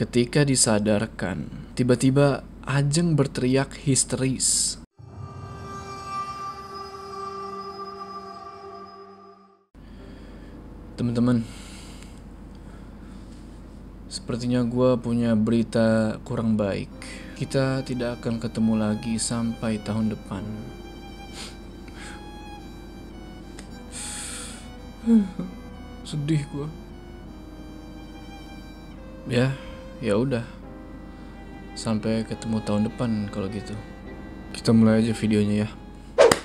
Ketika disadarkan, tiba-tiba Ajeng berteriak histeris. Teman-teman, sepertinya gue punya berita kurang baik. Kita tidak akan ketemu lagi sampai tahun depan. Sedih gue. Ya, ya udah. Sampai ketemu tahun depan kalau gitu. Kita mulai aja videonya ya.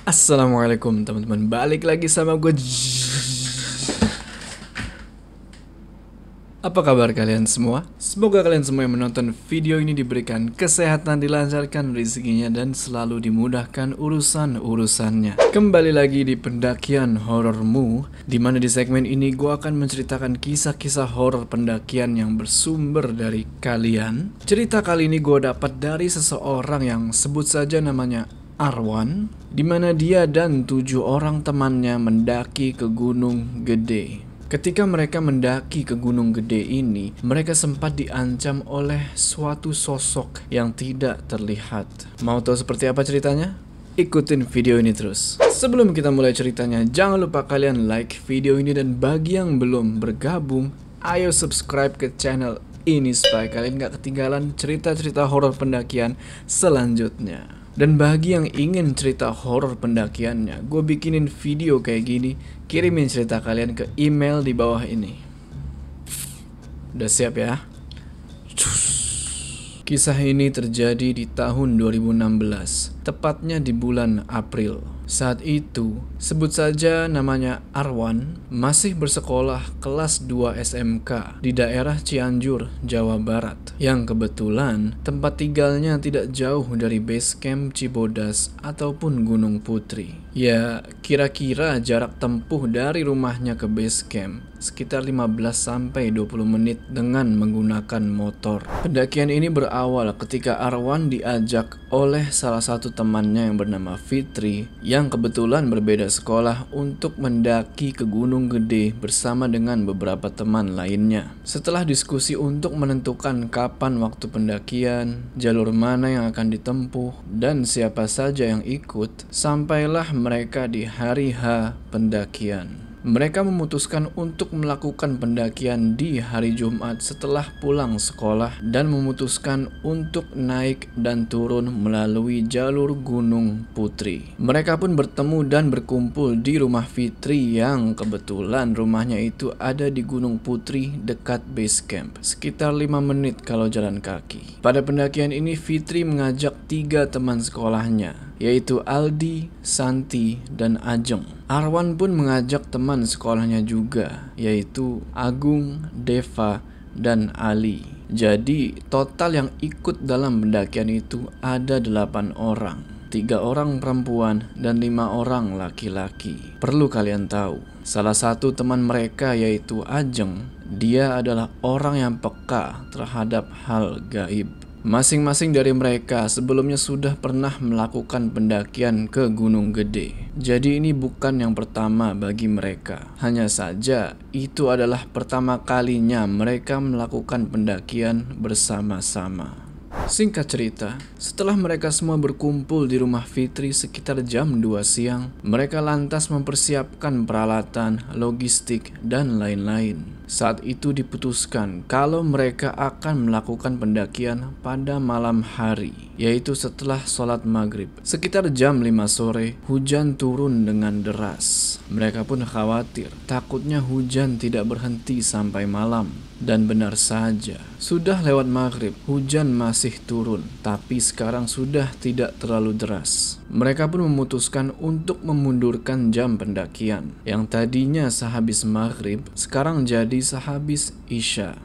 Assalamualaikum teman-teman. Balik lagi sama gue. Apa kabar kalian semua? Semoga kalian semua yang menonton video ini diberikan kesehatan, dilancarkan rezekinya dan selalu dimudahkan urusan-urusannya. Kembali lagi di pendakian horormu, di mana di segmen ini gue akan menceritakan kisah-kisah horor pendakian yang bersumber dari kalian. Cerita kali ini gue dapat dari seseorang yang sebut saja namanya Arwan, di mana dia dan tujuh orang temannya mendaki ke Gunung Gede. Ketika mereka mendaki ke Gunung Gede ini, mereka sempat diancam oleh suatu sosok yang tidak terlihat. Mau tahu seperti apa ceritanya? Ikutin video ini terus. Sebelum kita mulai ceritanya, jangan lupa kalian like video ini dan bagi yang belum bergabung, ayo subscribe ke channel ini supaya kalian gak ketinggalan cerita-cerita horor pendakian selanjutnya. Dan bagi yang ingin cerita horor pendakiannya, gue bikinin video kayak gini, kirimin cerita kalian ke email di bawah ini. Udah siap ya? Kisah ini terjadi di tahun 2016, tepatnya di bulan April. Saat itu, sebut saja namanya Arwan, masih bersekolah kelas 2 SMK di daerah Cianjur, Jawa Barat. Yang kebetulan tempat tinggalnya tidak jauh dari base camp Cibodas ataupun Gunung Putri. Ya, kira-kira jarak tempuh dari rumahnya ke base camp sekitar 15-20 menit dengan menggunakan motor. Pendakian ini berawal ketika Arwan diajak oleh salah satu temannya yang bernama Fitri yang kebetulan berbeda sekolah untuk mendaki ke Gunung Gede bersama dengan beberapa teman lainnya. Setelah diskusi untuk menentukan kapan waktu pendakian, jalur mana yang akan ditempuh, dan siapa saja yang ikut, sampailah mereka di hari H pendakian. Mereka memutuskan untuk melakukan pendakian di hari Jumat setelah pulang sekolah dan memutuskan untuk naik dan turun melalui jalur Gunung Putri. Mereka pun bertemu dan berkumpul di rumah Fitri yang kebetulan rumahnya itu ada di Gunung Putri dekat base camp, sekitar 5 menit kalau jalan kaki. Pada pendakian ini Fitri mengajak tiga teman sekolahnya, yaitu Aldi, Santi, dan Ajeng. Arwan pun mengajak teman sekolahnya juga, yaitu Agung, Deva, dan Ali. Jadi total yang ikut dalam pendakian itu ada delapan orang. Tiga orang perempuan dan lima orang laki-laki. Perlu kalian tahu, salah satu teman mereka yaitu Ajeng, dia adalah orang yang peka terhadap hal gaib. Masing-masing dari mereka sebelumnya sudah pernah melakukan pendakian ke Gunung Gede. Jadi ini bukan yang pertama bagi mereka. Hanya saja itu adalah pertama kalinya mereka melakukan pendakian bersama-sama. Singkat cerita, setelah mereka semua berkumpul di rumah Fitri sekitar jam 2 siang, mereka lantas mempersiapkan peralatan, logistik, dan lain-lain. Saat itu diputuskan kalau mereka akan melakukan pendakian pada malam hari, yaitu setelah sholat maghrib. Sekitar jam 5 sore, hujan turun dengan deras. Mereka pun khawatir, takutnya hujan tidak berhenti sampai malam. Dan benar saja, sudah lewat maghrib, hujan masih turun, tapi sekarang sudah tidak terlalu deras. Mereka pun memutuskan untuk memundurkan jam pendakian, yang tadinya sehabis maghrib, sekarang jadi sehabis isya.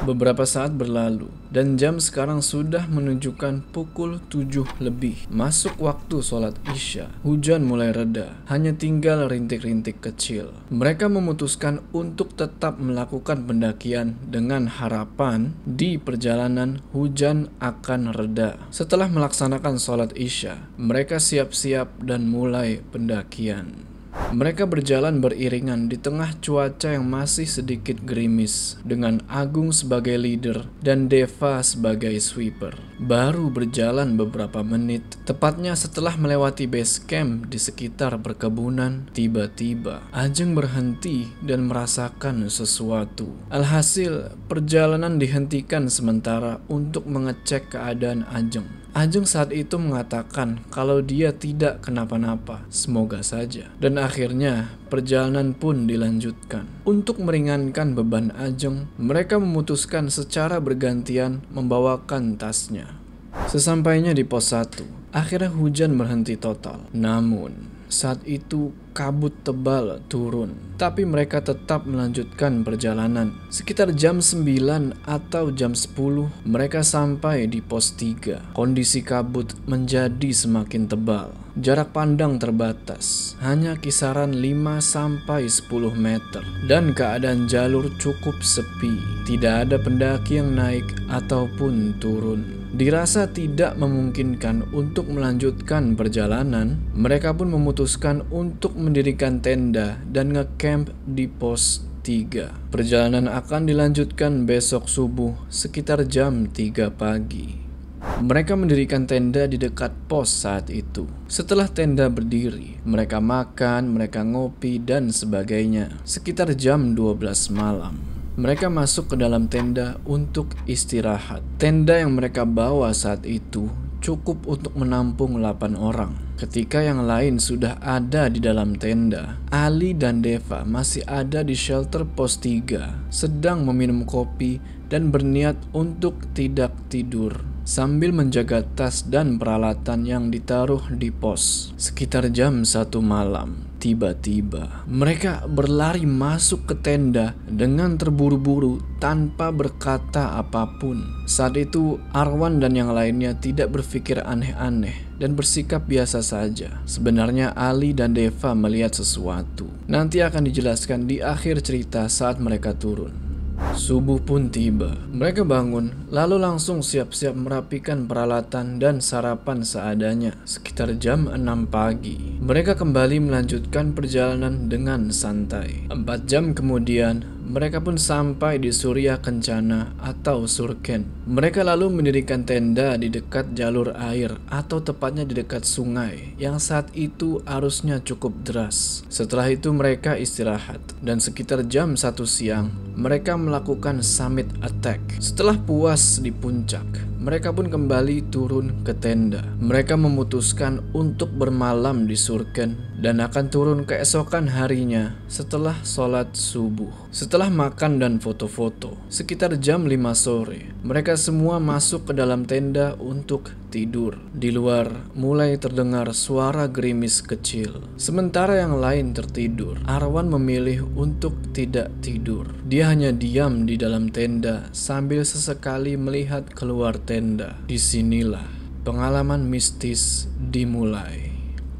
Beberapa saat berlalu dan jam sekarang sudah menunjukkan pukul 7 lebih. Masuk waktu sholat isya. Hujan mulai reda, hanya tinggal rintik-rintik kecil. Mereka memutuskan untuk tetap melakukan pendakian dengan harapan di perjalanan hujan akan reda. Setelah melaksanakan sholat isya, mereka siap-siap dan mulai pendakian. Mereka berjalan beriringan di tengah cuaca yang masih sedikit gerimis, dengan Agung sebagai leader dan Deva sebagai sweeper. Baru berjalan beberapa menit, tepatnya setelah melewati base camp di sekitar perkebunan, tiba-tiba Ajeng berhenti dan merasakan sesuatu. Alhasil, perjalanan dihentikan sementara untuk mengecek keadaan Ajeng. Ajeng saat itu mengatakan kalau dia tidak kenapa-napa, semoga saja. Dan akhirnya perjalanan pun dilanjutkan. Untuk meringankan beban Ajeng, mereka memutuskan secara bergantian membawakan tasnya. Sesampainya di pos 1, akhirnya hujan berhenti total. Namun, saat itu kabut tebal turun, tapi mereka tetap melanjutkan perjalanan. Sekitar jam 9 atau jam 10, mereka sampai di pos 3. Kondisi kabut menjadi semakin tebal. Jarak pandang terbatas, hanya kisaran 5 sampai 10 meter dan keadaan jalur cukup sepi. Tidak ada pendaki yang naik ataupun turun. Dirasa tidak memungkinkan untuk melanjutkan perjalanan, mereka pun memutuskan untuk mendirikan tenda dan ngecamp di pos 3. Perjalanan akan dilanjutkan besok subuh sekitar jam 3 pagi. Mereka mendirikan tenda di dekat pos saat itu. Setelah tenda berdiri, mereka makan, mereka ngopi, dan sebagainya. Sekitar jam 12 malam, mereka masuk ke dalam tenda untuk istirahat. Tenda yang mereka bawa saat itu cukup untuk menampung 8 orang. Ketika yang lain sudah ada di dalam tenda, Ali dan Deva masih ada di shelter pos 3, sedang meminum kopi dan berniat untuk tidak tidur sambil menjaga tas dan peralatan yang ditaruh di pos. Sekitar jam satu malam, tiba-tiba mereka berlari masuk ke tenda dengan terburu-buru tanpa berkata apa pun. Saat itu, Arwan dan yang lainnya tidak berpikir aneh-aneh dan bersikap biasa saja. Sebenarnya Ali dan Deva melihat sesuatu. Nanti akan dijelaskan di akhir cerita saat mereka turun. Subuh pun tiba. Mereka bangun, lalu langsung siap-siap merapikan peralatan dan sarapan seadanya. Sekitar jam 6 pagi, mereka kembali melanjutkan perjalanan dengan santai. Empat jam kemudian, mereka pun sampai di Surya Kencana atau Surken. Mereka lalu mendirikan tenda di dekat jalur air atau tepatnya di dekat sungai yang saat itu arusnya cukup deras. Setelah itu mereka istirahat dan sekitar jam 1 siang mereka melakukan summit attack. Setelah puas di puncak, mereka pun kembali turun ke tenda. Mereka memutuskan untuk bermalam di Surken dan akan turun keesokan harinya setelah sholat subuh. Setelah makan dan foto-foto, sekitar jam 5 sore, mereka semua masuk ke dalam tenda untuk tidur. Di luar mulai terdengar suara gerimis kecil. Sementara yang lain tertidur, Arwan memilih untuk tidak tidur. Dia hanya diam di dalam tenda sambil sesekali melihat keluar tenda. Di sinilah pengalaman mistis dimulai.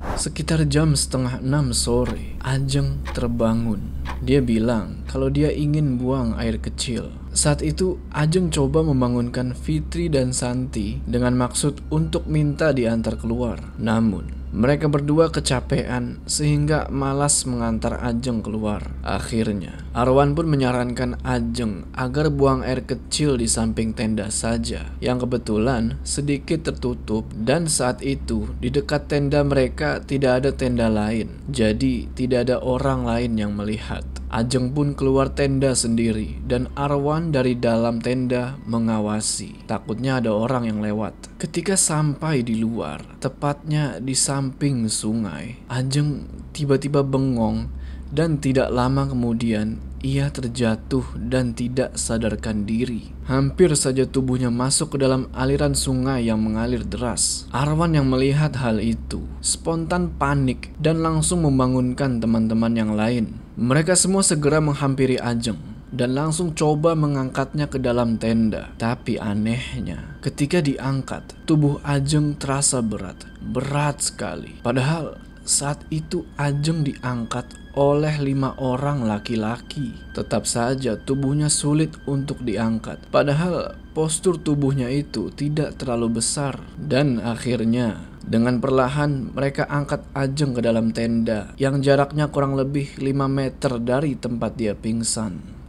Sekitar jam setengah enam sore, Ajeng terbangun. Dia bilang kalau dia ingin buang air kecil. Saat itu, Ajeng coba membangunkan Fitri dan Santi dengan maksud untuk minta diantar keluar. Namun, mereka berdua kecapean sehingga malas mengantar Ajeng keluar. Akhirnya, Arwan pun menyarankan Ajeng agar buang air kecil di samping tenda saja, yang kebetulan sedikit tertutup dan saat itu di dekat tenda mereka tidak ada tenda lain. Jadi, tidak ada orang lain yang melihat. Ajeng pun keluar tenda sendiri dan Arwan dari dalam tenda mengawasi. Takutnya ada orang yang lewat. Ketika sampai di luar, tepatnya di samping sungai, Ajeng tiba-tiba bengong dan tidak lama kemudian ia terjatuh dan tidak sadarkan diri. Hampir saja tubuhnya masuk ke dalam aliran sungai yang mengalir deras. Arwan yang melihat hal itu spontan panik dan langsung membangunkan teman-teman yang lain. Mereka semua segera menghampiri Ajeng dan langsung coba mengangkatnya ke dalam tenda. Tapi anehnya, ketika diangkat, tubuh Ajeng terasa berat, berat sekali. Padahal saat itu Ajeng diangkat oleh lima orang laki-laki. Tetap saja tubuhnya sulit untuk diangkat. Padahal postur tubuhnya itu tidak terlalu besar. Dan akhirnya dengan perlahan mereka angkat Ajeng ke dalam tenda yang jaraknya kurang lebih 5 meter dari tempat dia pingsan.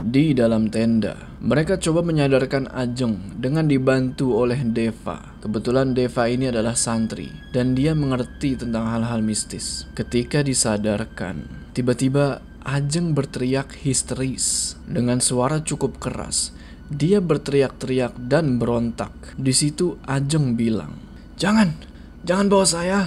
Di dalam tenda, mereka coba menyadarkan Ajeng dengan dibantu oleh Deva. Kebetulan Deva ini adalah santri dan dia mengerti tentang hal-hal mistis. Ketika disadarkan, tiba-tiba Ajeng berteriak histeris dengan suara cukup keras. Dia berteriak-teriak dan berontak. Di situ Ajeng bilang, "Jangan, Jangan bawa saya.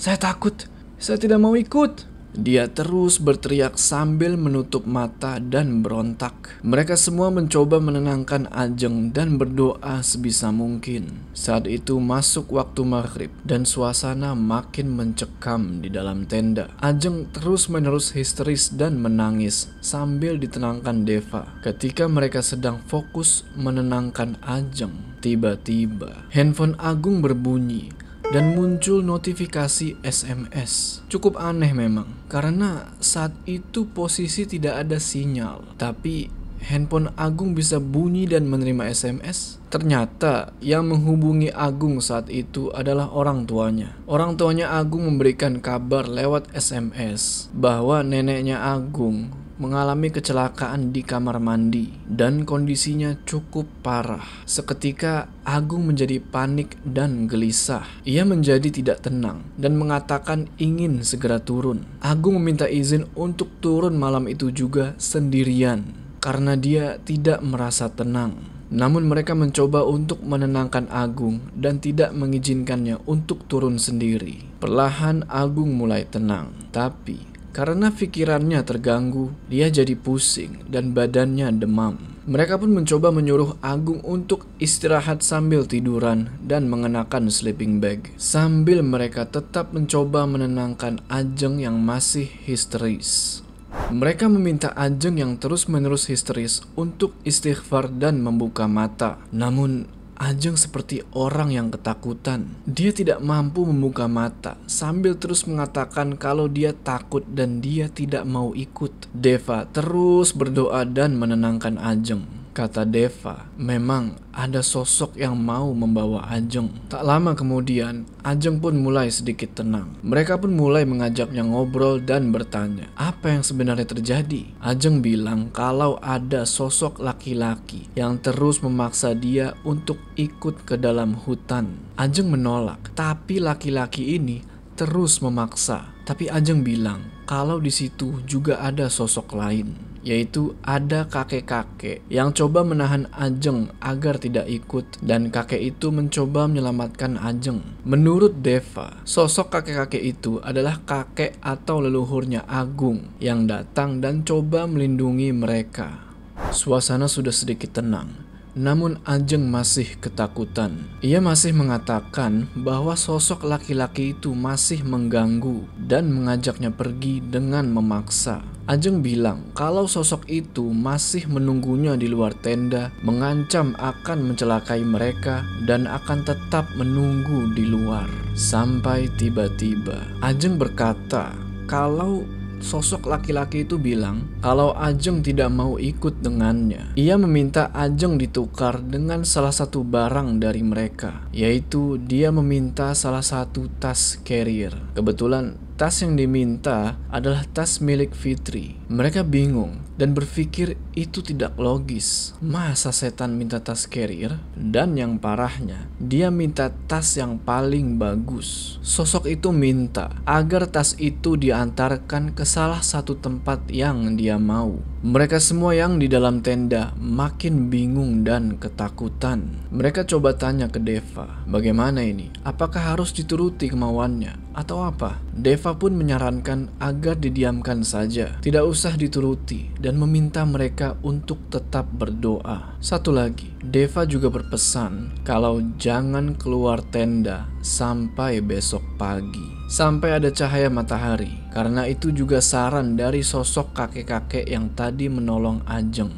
Saya takut. Saya tidak mau ikut. Dia terus berteriak sambil menutup mata dan berontak. Mereka semua mencoba menenangkan Ajeng dan berdoa sebisa mungkin. Saat itu masuk waktu maghrib dan suasana makin mencekam di dalam tenda. Ajeng terus-menerus histeris dan menangis sambil ditenangkan Deva. Ketika mereka sedang fokus menenangkan Ajeng, tiba-tiba handphone Agung berbunyi dan muncul notifikasi SMS. Cukup aneh memang, karena saat itu posisi tidak ada sinyal, tapi handphone Agung bisa bunyi dan menerima SMS. Ternyata yang menghubungi Agung saat itu adalah orang tuanya. Orang tuanya Agung memberikan kabar lewat SMS bahwa neneknya Agung mengalami kecelakaan di kamar mandi dan kondisinya cukup parah. Seketika Agung menjadi panik dan gelisah. Ia menjadi tidak tenang dan mengatakan ingin segera turun. Agung meminta izin untuk turun malam itu juga sendirian karena dia tidak merasa tenang. Namun mereka mencoba untuk menenangkan Agung dan tidak mengizinkannya untuk turun sendiri. Perlahan Agung mulai tenang, tapi karena pikirannya terganggu, dia jadi pusing dan badannya demam. Mereka pun mencoba menyuruh Agung untuk istirahat sambil tiduran dan mengenakan sleeping bag. Sambil mereka tetap mencoba menenangkan Ajeng yang masih histeris. Mereka meminta Ajeng yang terus-menerus histeris untuk istighfar dan membuka mata. Namun Ajeng seperti orang yang ketakutan. Dia tidak mampu membuka mata sambil terus mengatakan kalau dia takut dan dia tidak mau ikut. Deva terus berdoa dan menenangkan Ajeng. Kata Deva, memang ada sosok yang mau membawa Ajeng. Tak lama kemudian, Ajeng pun mulai sedikit tenang. Mereka pun mulai mengajaknya ngobrol dan bertanya, apa yang sebenarnya terjadi? Ajeng bilang kalau ada sosok laki-laki yang terus memaksa dia untuk ikut ke dalam hutan. Ajeng menolak, tapi laki-laki ini terus memaksa. Tapi Ajeng bilang kalau di situ juga ada sosok lain yaitu ada kakek-kakek yang coba menahan Ajeng agar tidak ikut dan kakek itu mencoba menyelamatkan Ajeng. Menurut Deva, sosok kakek-kakek itu adalah kakek atau leluhurnya Agung yang datang dan coba melindungi mereka. Suasana sudah sedikit tenang namun Ajeng masih ketakutan. Ia masih mengatakan bahwa sosok laki-laki itu masih mengganggu dan mengajaknya pergi dengan memaksa. Ajeng bilang kalau sosok itu masih menunggunya di luar tenda, mengancam akan mencelakai mereka dan akan tetap menunggu di luar. Sampai tiba-tiba Ajeng berkata kalau sosok laki-laki itu bilang kalau Ajeng tidak mau ikut dengannya. Ia meminta Ajeng ditukar dengan salah satu barang dari mereka, yaitu dia meminta salah satu tas carrier. Kebetulan tas yang diminta adalah tas milik Fitri. Mereka bingung dan berpikir itu tidak logis. Masa setan minta tas carrier? Dan yang parahnya, dia minta tas yang paling bagus. Sosok itu minta agar tas itu diantarkan ke salah satu tempat yang dia mau. Mereka semua yang di dalam tenda makin bingung dan ketakutan. Mereka coba tanya ke Deva, bagaimana ini? Apakah harus dituruti kemauannya? Atau apa? Deva pun menyarankan agar didiamkan saja, tidak usah dituruti, dan meminta mereka untuk tetap berdoa. Satu lagi, Deva juga berpesan kalau jangan keluar tenda sampai besok pagi sampai ada cahaya matahari, karena itu juga saran dari sosok kakek-kakek yang tadi menolong Ajeng.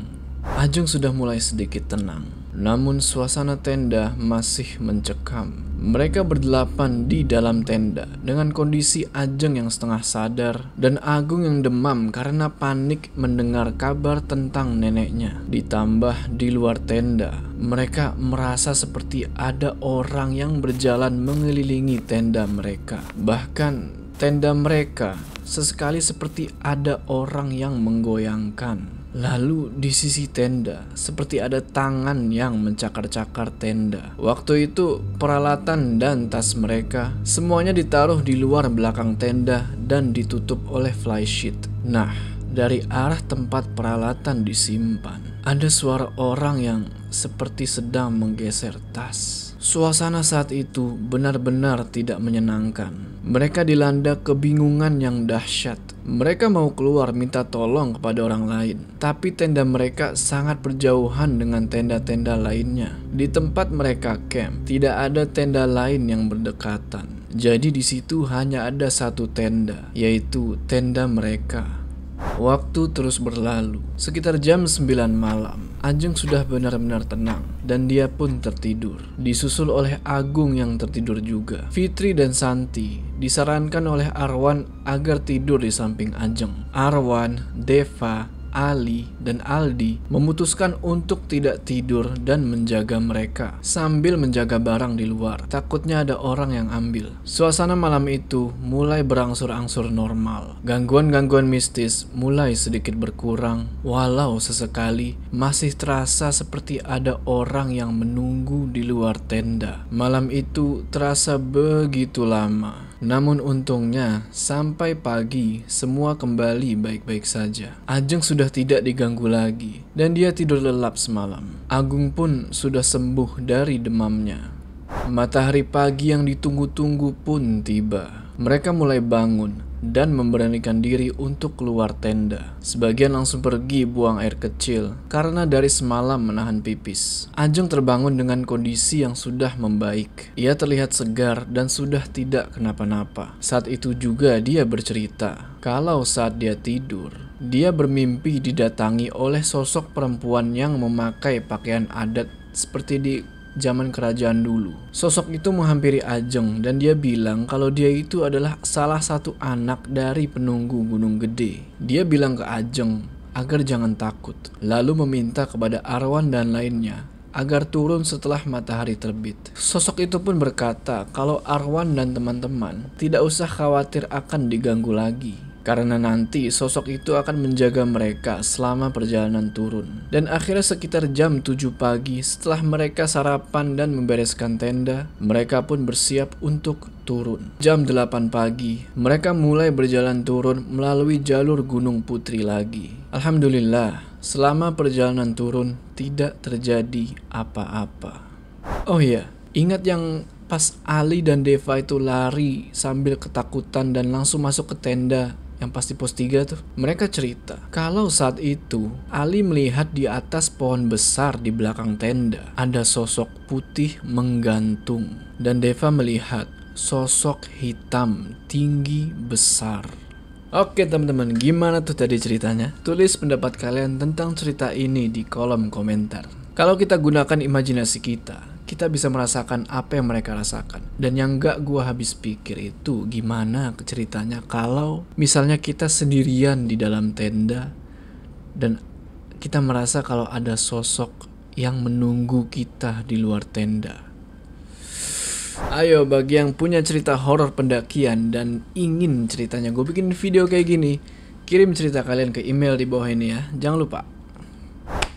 Ajeng sudah mulai sedikit tenang. Namun suasana tenda masih mencekam. Mereka berdelapan di dalam tenda dengan kondisi Ajeng yang setengah sadar dan Agung yang demam karena panik mendengar kabar tentang neneknya. Ditambah di luar tenda, mereka merasa seperti ada orang yang berjalan mengelilingi tenda mereka. Bahkan tenda mereka sesekali seperti ada orang yang menggoyangkan. Lalu di sisi tenda, seperti ada tangan yang mencakar-cakar tenda. Waktu itu, peralatan dan tas mereka semuanya ditaruh di luar belakang tenda dan ditutup oleh flysheet. Nah, dari arah tempat peralatan disimpan, ada suara orang yang seperti sedang menggeser tas. Suasana saat itu benar-benar tidak menyenangkan. Mereka dilanda kebingungan yang dahsyat. Mereka mau keluar minta tolong kepada orang lain, tapi tenda mereka sangat berjauhan dengan tenda-tenda lainnya. Di tempat mereka camp, tidak ada tenda lain yang berdekatan. Jadi di situ hanya ada satu tenda, yaitu tenda mereka. Waktu terus berlalu. Sekitar jam 9 malam, Ajeng sudah benar-benar tenang dan dia pun tertidur. Disusul oleh Agung yang tertidur juga. Fitri dan Santi disarankan oleh Arwan agar tidur di samping Ajeng. Arwan, Deva, Ali, dan Aldi memutuskan untuk tidak tidur dan menjaga mereka sambil menjaga barang di luar. Takutnya ada orang yang ambil. Suasana malam itu mulai berangsur-angsur normal. Gangguan-gangguan mistis mulai sedikit berkurang, walau sesekali masih terasa seperti ada orang yang menunggu di luar tenda. Malam itu terasa begitu lama. Namun untungnya, sampai pagi semua kembali baik-baik saja. Ajeng sudah tidak diganggu lagi, dan dia tidur lelap semalam. Agung pun sudah sembuh dari demamnya. Matahari pagi yang ditunggu-tunggu pun tiba. Mereka mulai bangun dan memberanikan diri untuk keluar tenda. Sebagian langsung pergi buang air kecil karena dari semalam menahan pipis. Ajeng terbangun dengan kondisi yang sudah membaik. Ia terlihat segar dan sudah tidak kenapa-napa. Saat itu juga dia bercerita kalau saat dia tidur, dia bermimpi didatangi oleh sosok perempuan yang memakai pakaian adat seperti di zaman kerajaan dulu. Sosok itu menghampiri Ajeng dan dia bilang kalau dia itu adalah salah satu anak dari penunggu Gunung Gede. Dia bilang ke Ajeng agar jangan takut, lalu meminta kepada Arwan dan lainnya agar turun setelah matahari terbit. Sosok itu pun berkata kalau Arwan dan teman-teman tidak usah khawatir akan diganggu lagi karena nanti sosok itu akan menjaga mereka selama perjalanan turun. Dan akhirnya sekitar jam 7 pagi setelah mereka sarapan dan membereskan tenda, mereka pun bersiap untuk turun. Jam 8 pagi, mereka mulai berjalan turun melalui jalur Gunung Putri lagi. Alhamdulillah, selama perjalanan turun tidak terjadi apa-apa. Oh iya, ingat yang pas Ali dan Deva itu lari sambil ketakutan dan langsung masuk ke tenda yang pasti pos 3 tuh. Mereka cerita kalau saat itu Ali melihat di atas pohon besar di belakang tenda ada sosok putih menggantung dan Deva melihat sosok hitam tinggi besar. Oke teman-teman, gimana tuh tadi ceritanya? Tulis pendapat kalian tentang cerita ini di kolom komentar. Kalau kita gunakan imajinasi kita, kita bisa merasakan apa yang mereka rasakan. Dan yang gak gua habis pikir itu gimana ceritanya kalau misalnya kita sendirian di dalam tenda dan kita merasa kalau ada sosok yang menunggu kita di luar tenda. Ayo bagi yang punya cerita horor pendakian dan ingin ceritanya gue bikin video kayak gini, kirim cerita kalian ke email di bawah ini ya. Jangan lupa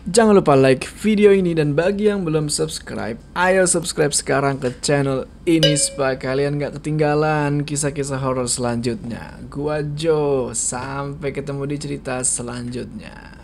Jangan lupa like video ini dan bagi yang belum subscribe, ayo subscribe sekarang ke channel ini supaya kalian gak ketinggalan kisah-kisah horor selanjutnya. Gua Jo, sampai ketemu di cerita selanjutnya.